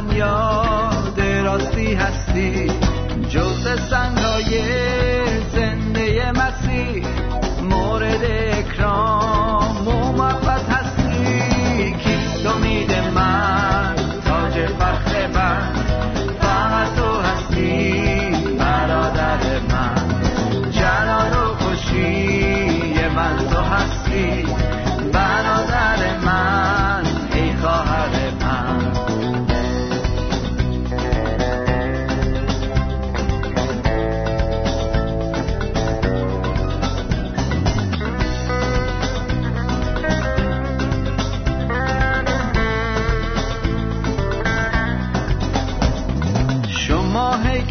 بنیاد راستی هستی جز سنگای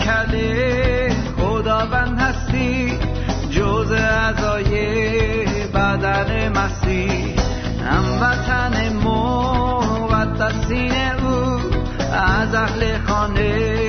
هیکل خداوند هستی جز اعضای بدن مسیح هموطن مقدسین او از اهل خانه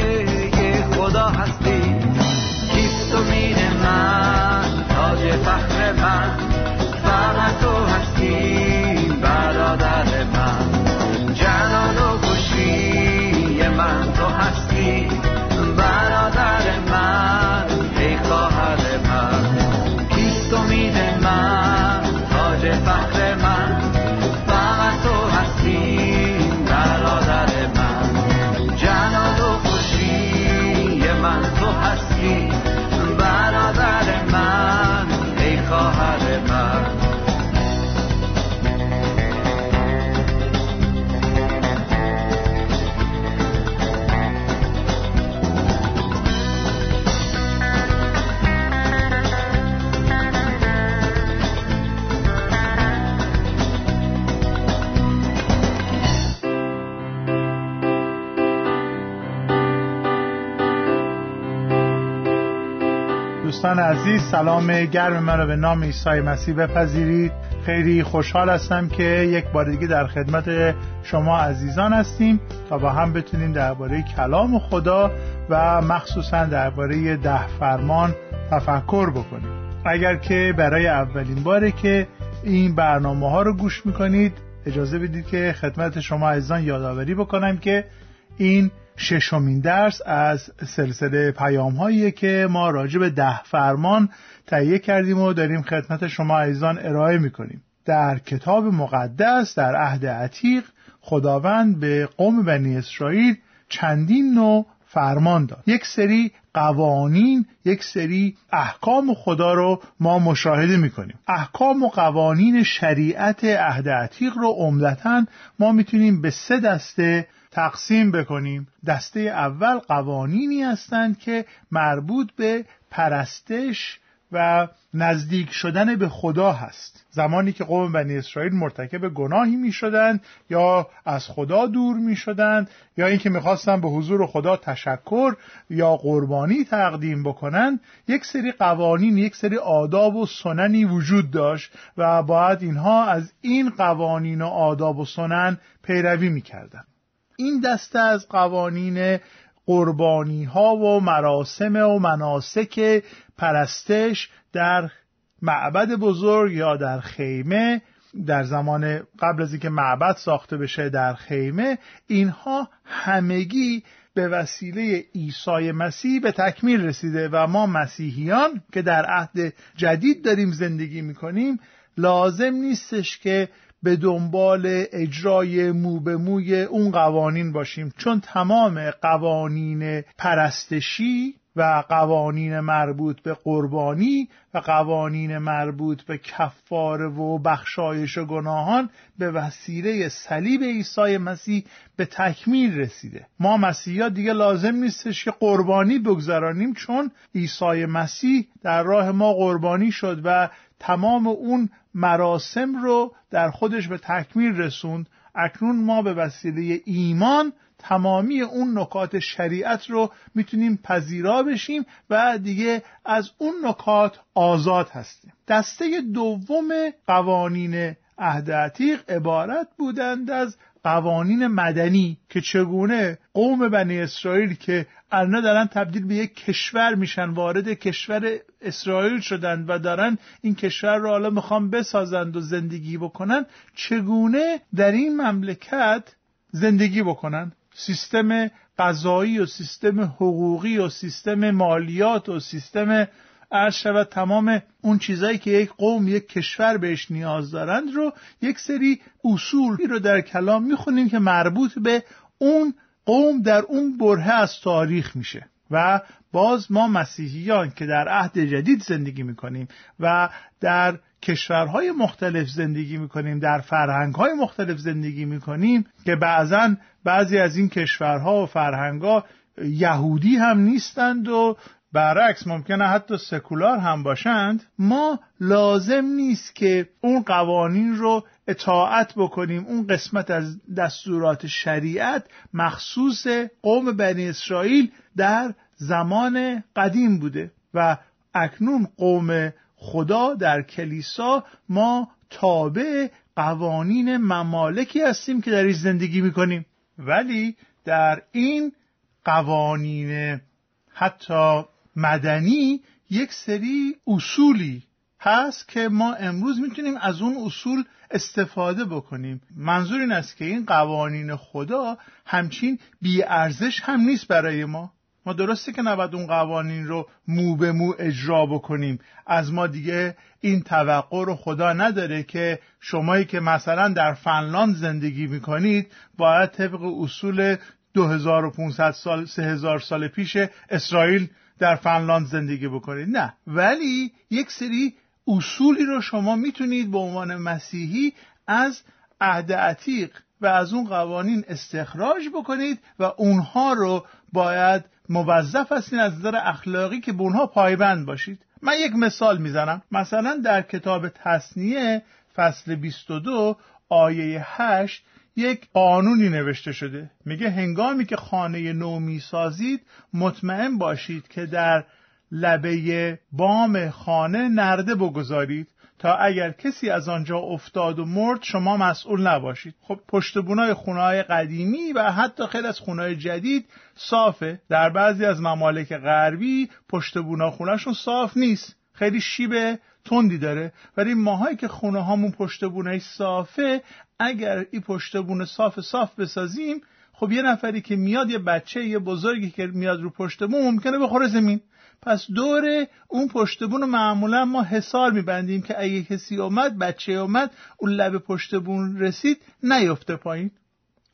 هستی دوستان عزیز سلام گرم من را به نام عیسی مسیح بپذیرید. خیلی خوشحال هستم که یک بار دیگه در خدمت شما عزیزان هستیم تا با هم بتونیم درباره کلام خدا و مخصوصا درباره ده فرمان تفکر بکنیم. اگر که برای اولین باره که این برنامه ها رو گوش می‌کنید اجازه بدید که خدمت شما عزیزان یادآوری بکنم که این ششمین درس از سلسله پیام هایی که ما راجع به ده فرمان تهیه کردیم و داریم خدمت شما عزیزان ارائه می‌کنیم. در کتاب مقدس در عهد عتیق خداوند به قوم بنی اسرائیل چندین نوع فرمان داد. یک سری قوانین یک سری احکام خدا رو ما مشاهده می‌کنیم. احکام و قوانین شریعت عهد عتیق رو عمدتا ما می‌تونیم به سه دسته تقسیم بکنیم. دسته اول قوانینی هستند که مربوط به پرستش و نزدیک شدن به خدا هست. زمانی که قوم بنی اسرائیل مرتکب گناهی می شدند یا از خدا دور می شدند یا اینکه می‌خواستن به حضور خدا تشکر یا قربانی تقدیم بکنند یک سری قوانین یک سری آداب و سننی وجود داشت و باید اینها از این قوانین و آداب و سنن پیروی می‌کردند. این دسته از قوانین قربانی ها و مراسم و مناسک پرستش در معبد بزرگ یا در خیمه در زمان قبل از اینکه معبد ساخته بشه در خیمه اینها همگی به وسیله عیسی مسیح به تکمیل رسیده و ما مسیحیان که در عهد جدید داریم زندگی می‌کنیم لازم نیستش که به دنبال اجرای مو به موی اون قوانین باشیم. چون تمام قوانین پرستشی و قوانین مربوط به قربانی و قوانین مربوط به کفاره و بخشایش و گناهان به وسیله صلیب عیسی مسیح به تکمیل رسیده. ما مسیحا دیگه لازم نیستش که قربانی بگذرانیم چون عیسی مسیح در راه ما قربانی شد و تمام اون مراسم رو در خودش به تکمیل رسوند. اکنون ما به وسیله ایمان تمامی اون نکات شریعت رو می‌تونیم پذیرا بشیم و دیگه از اون نکات آزاد هستیم. دسته دوم قوانین عهد عتیق عبارت بودند از قوانین مدنی که چگونه قوم بنی اسرائیل که الان دارن تبدیل به یک کشور میشن وارد کشور اسرائیل شدند و دارن این کشور رو حالا می‌خوان بسازند و زندگی بکنن چگونه در این مملکت زندگی بکنن؟ سیستم قضایی و سیستم حقوقی و سیستم مالیات و سیستم عرض شود تمام اون چیزایی که یک قوم یک کشور بهش نیاز دارند رو یک سری اصول رو در کلام می‌خونیم که مربوط به اون قوم در اون بره از تاریخ میشه و باز ما مسیحیان که در عهد جدید زندگی می‌کنیم و در کشورهای مختلف زندگی می‌کنیم در فرهنگهای مختلف زندگی می‌کنیم که بعضا بعضی از این کشورها و فرهنگها یهودی هم نیستند و برعکس ممکنه حتی سکولار هم باشند ما لازم نیست که اون قوانین رو اطاعت بکنیم. اون قسمت از دستورات شریعت مخصوص قوم بنی اسرائیل در زمان قدیم بوده و اکنون قوم خدا در کلیسا ما تابع قوانین ممالکی هستیم که در این زندگی می‌کنیم. ولی در این قوانین حتی مدنی یک سری اصولی هست که ما امروز می‌تونیم از اون اصول استفاده بکنیم. منظور این است که این قوانین خدا همچین بیارزش هم نیست برای ما. ما درسته که نباید اون قوانین رو مو به مو اجرا بکنیم. از ما دیگه این توقع رو خدا نداره که شمایی که مثلا در فنلاند زندگی می‌کنید باید طبق اصول 2500 سال 3000 سال پیش اسرائیل در فنلاند زندگی بکنید. نه. ولی یک سری اصولی رو شما می‌تونید به عنوان مسیحی از عهد عتیق و از اون قوانین استخراج بکنید و اونها رو باید موظف هستین از نظر اخلاقی که به اونها پایبند باشید. من یک مثال می‌زنم. مثلا در کتاب تصنیه فصل 22 آیه 8 یک قانونی نوشته شده. میگه هنگامی که خانه نو می‌سازید مطمئن باشید که در لبه بام خانه نرده بگذارید تا اگر کسی از آنجا افتاد و مرد شما مسئول نباشید. خب پشت بونای خونه های قدیمی و حتی خیلی از خونه های جدید صافه. در بعضی از ممالک غربی پشت بونا خونهشون صاف نیست. خیلی شیب تندی داره. ولی ماهایی که خونه هامون پشت بونه صافه اگر این پشت بونه صاف صاف بسازیم خب یه نفری که میاد یه بچه یه بزرگی که میاد رو پشت بون ممکنه بخوره زمین. پس دور اون پشت بون معمولا ما حسار میبندیم که اگه کسی اومد بچه اومد اون لب پشت بون رسید نیفته پایین.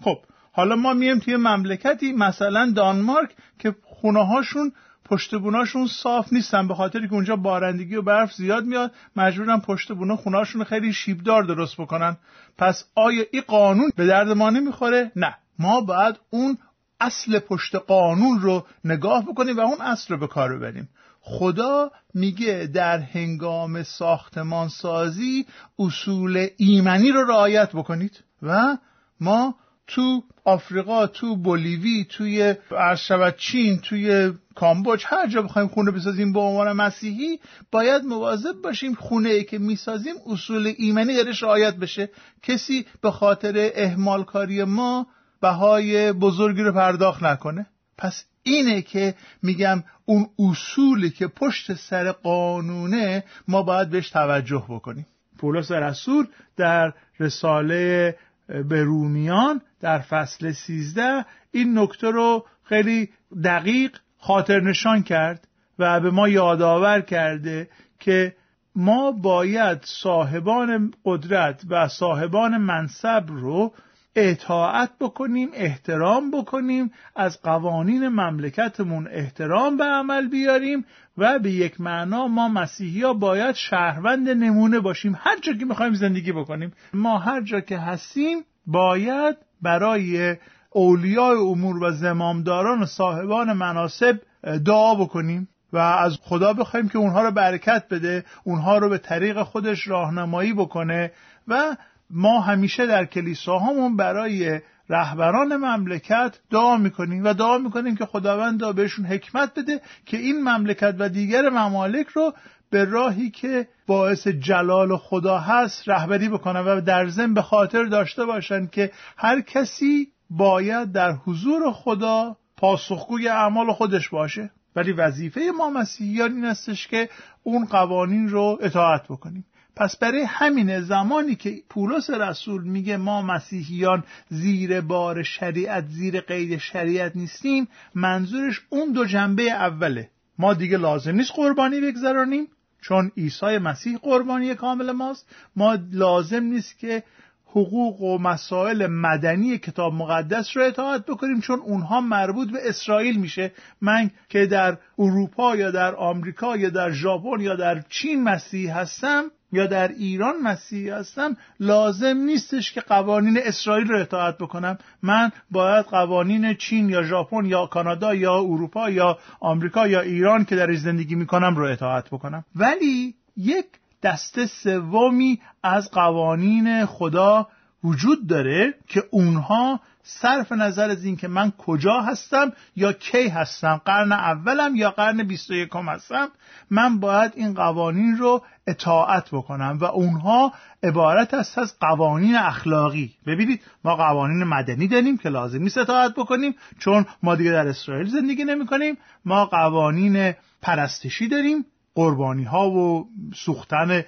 خب حالا ما میم توی مملکتی مثلا دانمارک که خونه هاشون پشت بوناشون صاف نیستن به خاطر که اونجا بارندگی و برف زیاد میاد مجبورن پشت بونا خونهاشون خیلی شیبدار درست بکنن. پس آیا این قانون به درد ما نمی‌خوره؟ نه. ما باید اون اصل پشت قانون رو نگاه بکنیم و اون اصل رو به کار ببریم. خدا میگه در هنگام ساختمان سازی اصول ایمنی رو رعایت بکنید و ما تو آفریقا تو بولیوی توی شود چین توی کامبوج هر جا بخوایم خونه بسازیم به عنوان مسیحی باید مواظب باشیم خونه ای که می‌سازیم اصول ایمنی درش رعایت بشه. کسی به خاطر اهمال کاری ما بهای بزرگی رو پرداخت نکنه. پس اینه که میگم اون اصولی که پشت سر قانونه ما باید بهش توجه بکنیم. پولس رسول در رساله به رومیان در فصل سیزده این نکته رو خیلی دقیق خاطر نشان کرد و به ما یادآور کرده که ما باید صاحبان قدرت و صاحبان منصب رو اطاعت بکنیم احترام بکنیم از قوانین مملکتمون احترام به عمل بیاریم و به یک معنا ما مسیحی ها باید شهروند نمونه باشیم. هر جا که می‌خوایم زندگی بکنیم. ما هر جا که هستیم باید برای اولیاء امور و زمامداران و صاحبان مناسب دعا بکنیم و از خدا بخوایم که اونها رو برکت بده اونها رو به طریق خودش راهنمایی بکنه و ما همیشه در کلیساهامون برای رهبران مملکت دعا می‌کنیم و دعا می‌کنیم که خداوند بهشون حکمت بده که این مملکت و دیگر ممالک رو به راهی که باعث جلال خدا هست رهبری بکنن و در ضمن به خاطر داشته باشن که هر کسی باید در حضور خدا پاسخگوی اعمال خودش باشه. ولی وظیفه ما مسیحیان این استش که اون قوانین رو اطاعت بکنیم. پس برای همین زمانی که پولس رسول میگه ما مسیحیان زیر بار شریعت زیر قید شریعت نیستیم منظورش اون دو جنبه اوله. ما دیگه لازم نیست قربانی بگذرانیم چون عیسی مسیح قربانی کامل ماست. ما لازم نیست که حقوق و مسائل مدنی کتاب مقدس رو اطاعت بکنیم چون اونها مربوط به اسرائیل میشه. من که در اروپا یا در آمریکا یا در ژاپن یا در چین مسیح هستم یا در ایران مسیحی هستم لازم نیستش که قوانین اسرائیل رو اطاعت بکنم. من باید قوانین چین یا ژاپن یا کانادا یا اروپا یا آمریکا یا ایران که درش زندگی می‌کنم رو اطاعت بکنم. ولی یک دسته سومی از قوانین خدا وجود داره که اونها صرف نظر از اینکه من کجا هستم یا کی هستم قرن اولم یا قرن 21 هستم من باید این قوانین رو اطاعت بکنم و اونها عبارت است از قوانین اخلاقی. ببینید ما قوانین مدنی داریم که لازم نیست اطاعت بکنیم چون ما دیگه در اسرائیل زندگی نمی کنیم ما قوانین پرستشی داریم. قربانی ها و سوختن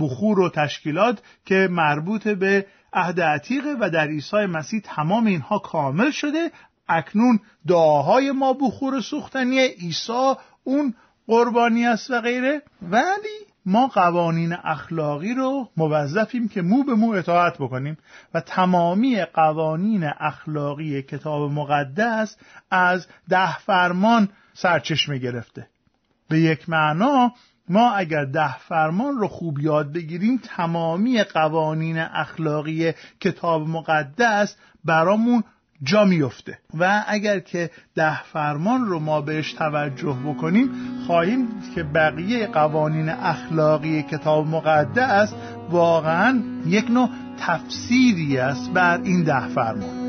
بخور و تشکیلات که مربوط به عهد عتیقه و در عیسی مسیح تمام اینها کامل شده. اکنون دعاهای ما بخور سوختنی عیسی اون قربانی است و غیره. ولی ما قوانین اخلاقی رو موظفیم که مو به مو اطاعت بکنیم و تمامی قوانین اخلاقی کتاب مقدس از ده فرمان سرچشمه گرفته. به یک معنا ما اگر ده فرمان رو خوب یاد بگیریم تمامی قوانین اخلاقی کتاب مقدس برامون جا میفته. و اگر که ده فرمان رو ما بهش توجه بکنیم خواهیم که بقیه قوانین اخلاقی کتاب مقدس واقعا یک نوع تفسیری است بر این ده فرمان.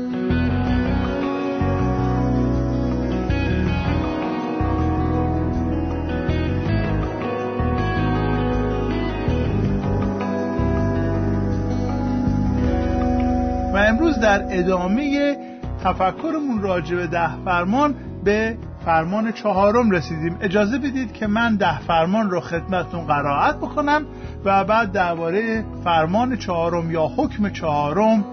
امروز در ادامه تفکرمون راجع به ده فرمان به فرمان چهارم رسیدیم. اجازه بدید که من ده فرمان رو خدمتون قرائت بکنم و بعد درباره فرمان چهارم یا حکم چهارم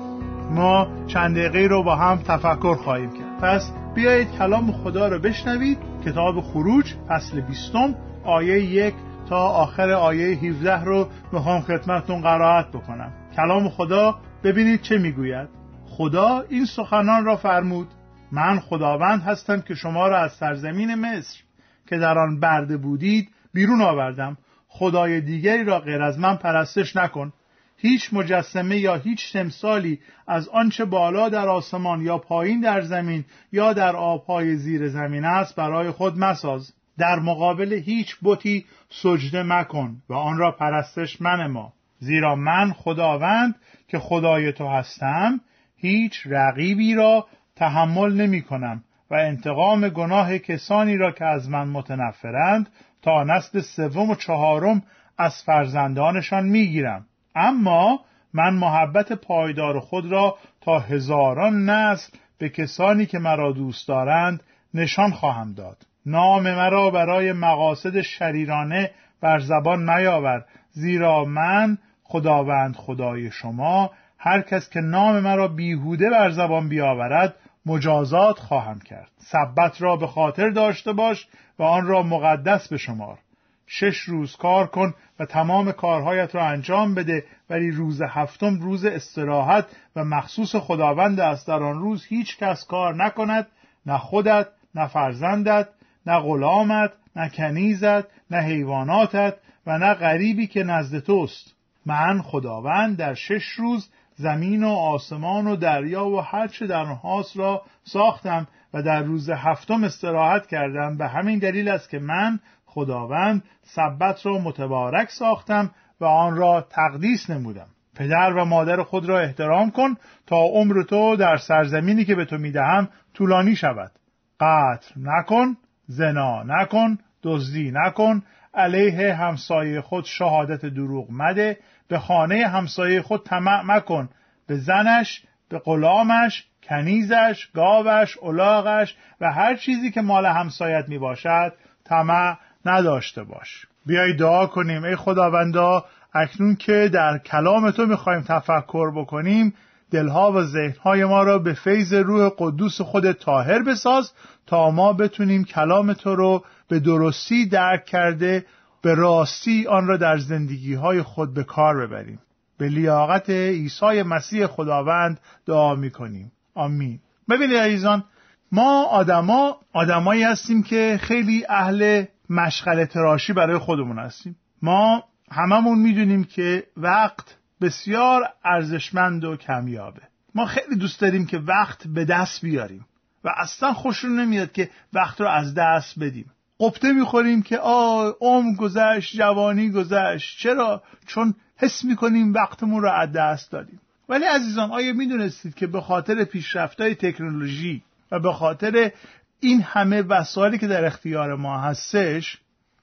ما چند دقیقه رو با هم تفکر خواهیم کرد. پس بیایید کلام خدا رو بشنوید. کتاب خروج فصل بیستم آیه یک تا آخر آیه 17 رو می‌خوام خدمتون قرائت بکنم. کلام خدا ببینید چه می‌گوید. خدا این سخنان را فرمود. من خداوند هستم که شما را از سرزمین مصر که در آن برده بودید بیرون آوردم. خدای دیگری را غیر از من پرستش نکن. هیچ مجسمه یا هیچ تمثالی از آنچه بالا در آسمان یا پایین در زمین یا در آبهای زیر زمین است برای خود مساز. در مقابل هیچ بتی سجده مکن و آن را پرستش من ما زیرا من خداوند که خدای تو هستم هیچ رقیبی را تحمل نمی کنم و انتقام گناه کسانی را که از من متنفرند تا نسل سوم و چهارم از فرزندانشان می‌گیرم. اما من محبت پایدار خود را تا هزاران نسل به کسانی که مرا دوست دارند نشان خواهم داد. نام مرا برای مقاصد شریرانه بر زبان نیاور زیرا من خداوند خدای شما هر کس که نام مرا بیهوده بر زبان بیاورد مجازات خواهم کرد. سبت را به خاطر داشته باش و آن را مقدس بشمار. شش روز کار کن و تمام کارهایت را انجام بده ولی روز هفتم روز استراحت و مخصوص خداوند است. در آن روز هیچ کس کار نکند نه خودت نه فرزندت نه غلامت نه کنیزت نه حیواناتت و نه غریبی که نزد توست. من خداوند در شش روز زمین و آسمان و دریا و هر چه در آنهاست را ساختم و در روز هفتم استراحت کردم. به همین دلیل است که من خداوند سبت را متبارک ساختم و آن را تقدیس نمودم. پدر و مادر خود را احترام کن تا عمر تو در سرزمینی که به تو می‌دهم طولانی شود. قتل نکن زنا نکن دزدی نکن علیه همسایه خود شهادت دروغ مده به خانه همسایه خود طمع مکن. به زنش به غلامش کنیزش گاوش الاغش و هر چیزی که مال همسایت می باشد طمع نداشته باش. بیای دعا کنیم. ای خداوندا اکنون که در کلام تو می‌خوایم تفکر بکنیم دلها و ذهنهای ما را به فیض روح قدوس خود طاهر بساز تا ما بتونیم کلام تو رو به درستی درک کرده به راستی آن را در زندگی های خود به کار ببریم. به لیاقت عیسی مسیح خداوند دعا می‌کنیم. آمین. ببینید عزیزان ما آدما آدمایی هستیم که خیلی اهل مشغله تراشی برای خودمون هستیم. ما هممون می‌دونیم که وقت بسیار ارزشمند و کمیابه. ما خیلی دوست داریم که وقت به دست بیاریم و اصلا خوشون نمیاد که وقت رو از دست بدیم. قبطه می‌خوریم که آ عمر گذشت جوانی گذشت. چرا؟ چون حس می‌کنیم وقتمون رو از دست دادیم. ولی عزیزان آیا می‌دونستید که به خاطر پیشرفتهای تکنولوژی و به خاطر این همه وسایلی که در اختیار ما هستش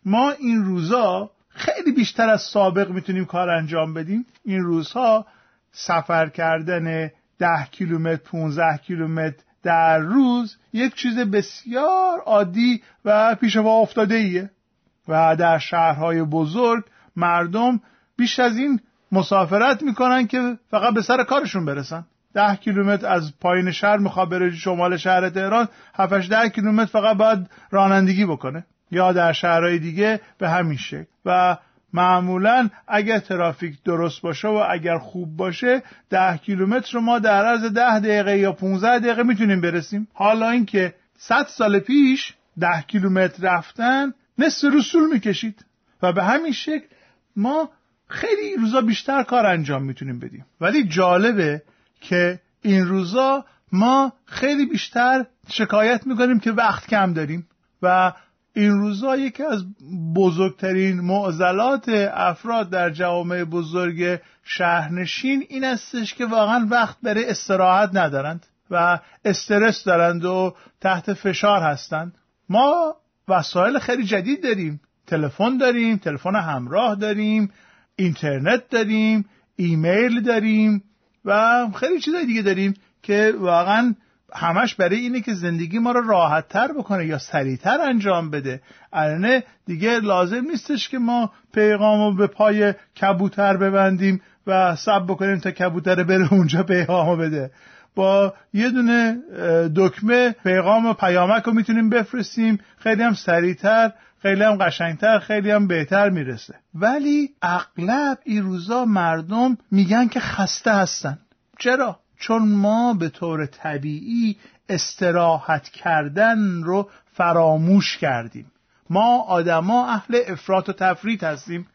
ما این روزا خیلی بیشتر از سابق می‌تونیم کار انجام بدیم؟ این روزها سفر کردن ده کیلومتر 15 کیلومتر در روز یک چیز بسیار عادی و پیش پا افتاده ایه و در شهرهای بزرگ مردم بیش از این مسافرت می‌کنن که فقط به سر کارشون برسن. ده کیلومتر از پایین شهر می‌خواد بره شمال شهر تهران 7 ده کیلومتر فقط باید رانندگی بکنه. یا در شهرهای دیگه به همین شکل. و معمولا اگر ترافیک درست باشه و اگر خوب باشه ده کیلومتر رو ما در عرض ده دقیقه یا 15 دقیقه می‌تونیم برسیم. حالا اینکه 100 سال پیش ده کیلومتر رفتن نصف رسول می‌کشید. و به همین شکل ما خیلی روزا بیشتر کار انجام می‌تونیم بدیم. ولی جالبه که این روزا ما خیلی بیشتر شکایت می‌کنیم که وقت کم داریم. و این روزا یکی از بزرگترین معضلات افراد در جوامع بزرگ شهرنشین این استش که واقعا وقت برای استراحت ندارند و استرس دارند و تحت فشار هستند. ما وسایل خیلی جدید داریم. تلفن داریم تلفن همراه داریم اینترنت داریم ایمیل داریم و خیلی چیزای دیگه داریم که واقعا همش برای اینه که زندگی ما رو راحت تر بکنه یا سریعتر انجام بده. الانه دیگه لازم نیستش که ما پیغام رو به پای کبوتر ببندیم و سب بکنیم تا کبوتر بره اونجا پیغام بده. با یه دونه دکمه پیغام و پیامک رو می‌تونیم بفرستیم. خیلی هم سریعتر خیلی هم قشنگتر خیلی هم بهتر می‌رسه. ولی اغلب این روزا مردم میگن که خسته هستن. چرا؟ چون ما به طور طبیعی استراحت کردن رو فراموش کردیم. ما آدما اهل افراط و تفریط هستیم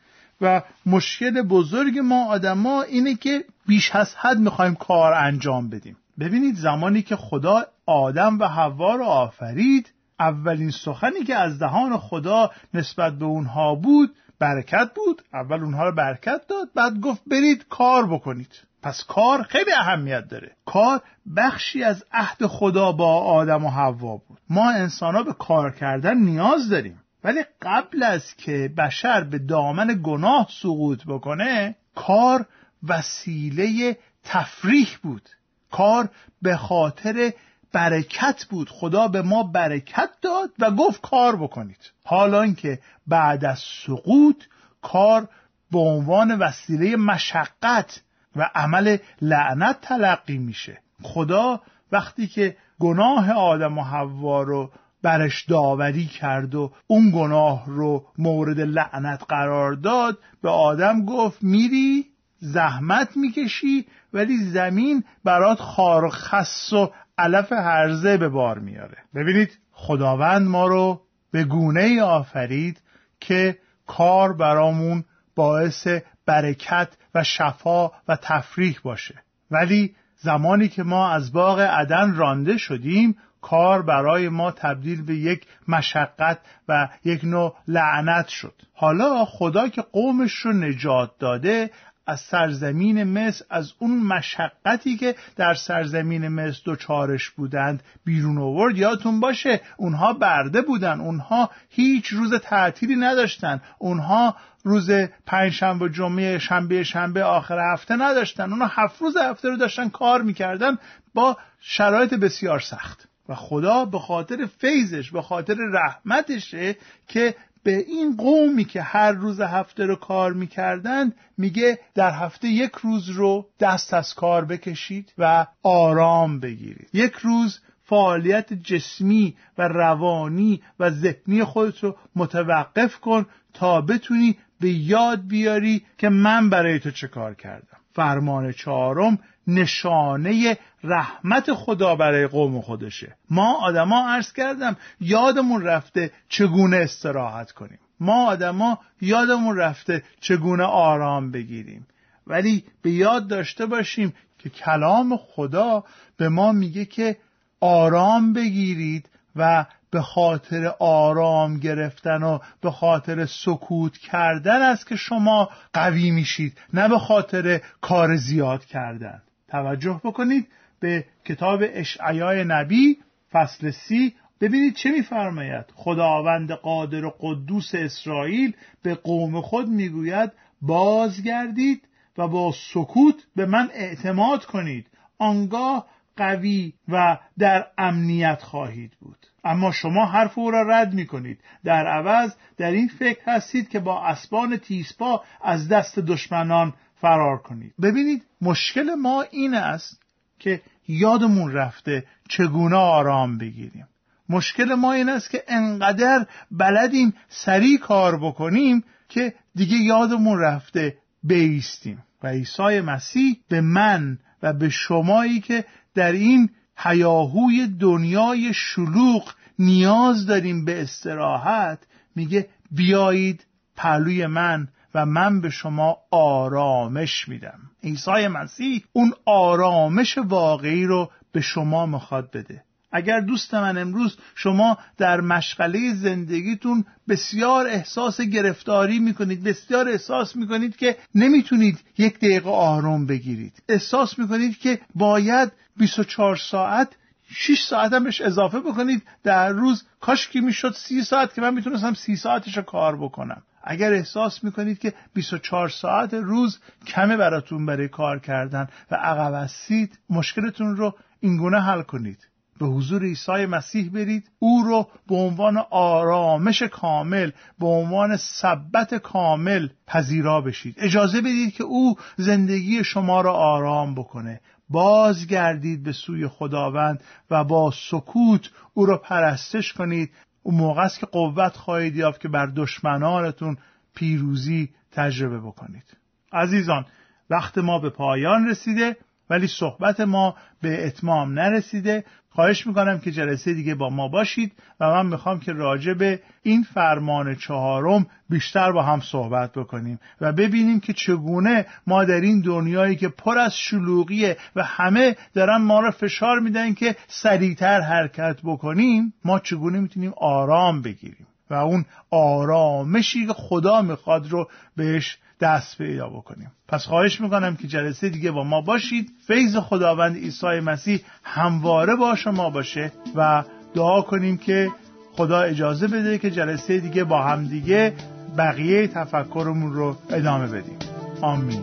و مشکل بزرگ ما آدما اینه که بیش از حد می‌خوایم کار انجام بدیم. ببینید زمانی که خدا آدم و حوا را آفرید اولین سخنی که از دهان خدا نسبت به اونها بود برکت بود. اول اونها رو برکت داد بعد گفت برید کار بکنید. پس کار خیلی اهمیت داره. کار بخشی از عهد خدا با آدم و حوا بود. ما انسان ها به کار کردن نیاز داریم. ولی قبل از که بشر به دامن گناه سقوط بکنه کار وسیله تفریح بود. کار به خاطر برکت بود. خدا به ما برکت داد و گفت کار بکنید. حالا که بعد از سقوط کار به عنوان وسیله مشقت و عمل لعنت تلقی میشه. خدا وقتی که گناه آدم و حوا رو برش داوری کرد و اون گناه رو مورد لعنت قرار داد به آدم گفت میری زحمت می‌کشی ولی زمین برات خار و خس و علف هرزه به بار میاره. ببینید خداوند ما رو به گونه ای آفرید که کار برامون باعث برکت و شفا و تفریح باشه. ولی زمانی که ما از باغ عدن رانده شدیم کار برای ما تبدیل به یک مشقت و یک نوع لعنت شد. حالا خدا که قومش رو نجات داده از سرزمین مصر از اون مشقتی که در سرزمین مصر دوچارش بودند بیرون آورد. یادتون باشه اونها برده بودن. اونها هیچ روز تعطیلی نداشتن. اونها روز پنجشنبه و جمعه شنبه شنبه آخر هفته نداشتن. اونها هفت روز هفته رو داشتن کار می‌کردن با شرایط بسیار سخت. و خدا به خاطر فیضش به خاطر رحمتشه که به این قومی که هر روز هفته رو کار می‌کردند میگه در هفته یک روز رو دست از کار بکشید و آرام بگیرید. یک روز فعالیت جسمی و روانی و ذهنی خودت رو متوقف کن تا بتونی به یاد بیاری که من برای تو چه کار کردم. فرمان چهارم نشانه رحمت خدا برای قوم خودشه. ما آدما عرض کردم یادمون رفته چگونه استراحت کنیم. ما آدما یادمون رفته چگونه آرام بگیریم. ولی به یاد داشته باشیم که کلام خدا به ما میگه که آرام بگیرید و به خاطر آرام گرفتن و به خاطر سکوت کردن است که شما قوی میشید نه به خاطر کار زیاد کردن. توجه بکنید به کتاب اشعیای نبی فصل سی. ببینید چه میفرماید. خداوند قادر و قدوس اسرائیل به قوم خود می‌گوید بازگردید و با سکوت به من اعتماد کنید. آنگاه قوی و در امنیت خواهید بود. اما شما حرف او را رد می کنید در عوض در این فکر هستید که با اسبان تیسپا از دست دشمنان فرار کنید. ببینید مشکل ما این است که یادمون رفته چگونه آرام بگیریم. مشکل ما این است که انقدر بلدیم سریع کار بکنیم که دیگه یادمون رفته بیستیم. و عیسی مسیح به من و به شمایی که در این هیاهوی دنیای شلوغ نیاز داریم به استراحت. میگه بیایید پهلوی من و من به شما آرامش میدم. عیسی مسیح اون آرامش واقعی رو به شما می‌خواد بده. اگر دوست من امروز شما در مشغله زندگیتون بسیار احساس گرفتاری می‌کنید بسیار احساس می‌کنید که نمی‌تونید یک دقیقه آرام بگیرید. احساس می‌کنید که باید 24 ساعت 6 ساعت هم بهش اضافه بکنید. در روز کاشکی می‌شد 30 ساعت که من می‌تونستم 30 ساعتش رو کار بکنم. اگر احساس می‌کنید که 24 ساعت روز کمه براتون برای کار کردن و عقب هستید مشکلتون رو اینگونه حل کنید. به حضور عیسی مسیح برید. او رو به عنوان آرامش کامل به عنوان ثبت کامل پذیرا بشید. اجازه بدید که او زندگی شما را آرام بکنه. بازگردید به سوی خداوند و با سکوت او را پرستش کنید. اون موقع است که قوت خواهید یافت که بر دشمنانتون پیروزی تجربه بکنید. عزیزان وقت ما به پایان رسیده. ولی صحبت ما به اتمام نرسیده. خواهش می‌کنم که جلسه دیگه با ما باشید و من می‌خوام که راجع به این فرمان چهارم بیشتر با هم صحبت بکنیم و ببینیم که چگونه ما در این دنیایی که پر از شلوغیه و همه دارن ما را فشار میدن که سریعتر حرکت بکنیم ما چگونه می‌تونیم آرام بگیریم. اون آرامشی که خدا می‌خواد رو بهش دست پیدا بکنیم. پس خواهش می‌کنم که جلسه دیگه با ما باشید. فیض خداوند عیسی مسیح همواره با شما باشه و دعا کنیم که خدا اجازه بده که جلسه دیگه با هم دیگه بقیه تفکرمون رو ادامه بدیم. آمین.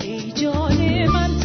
ای جان من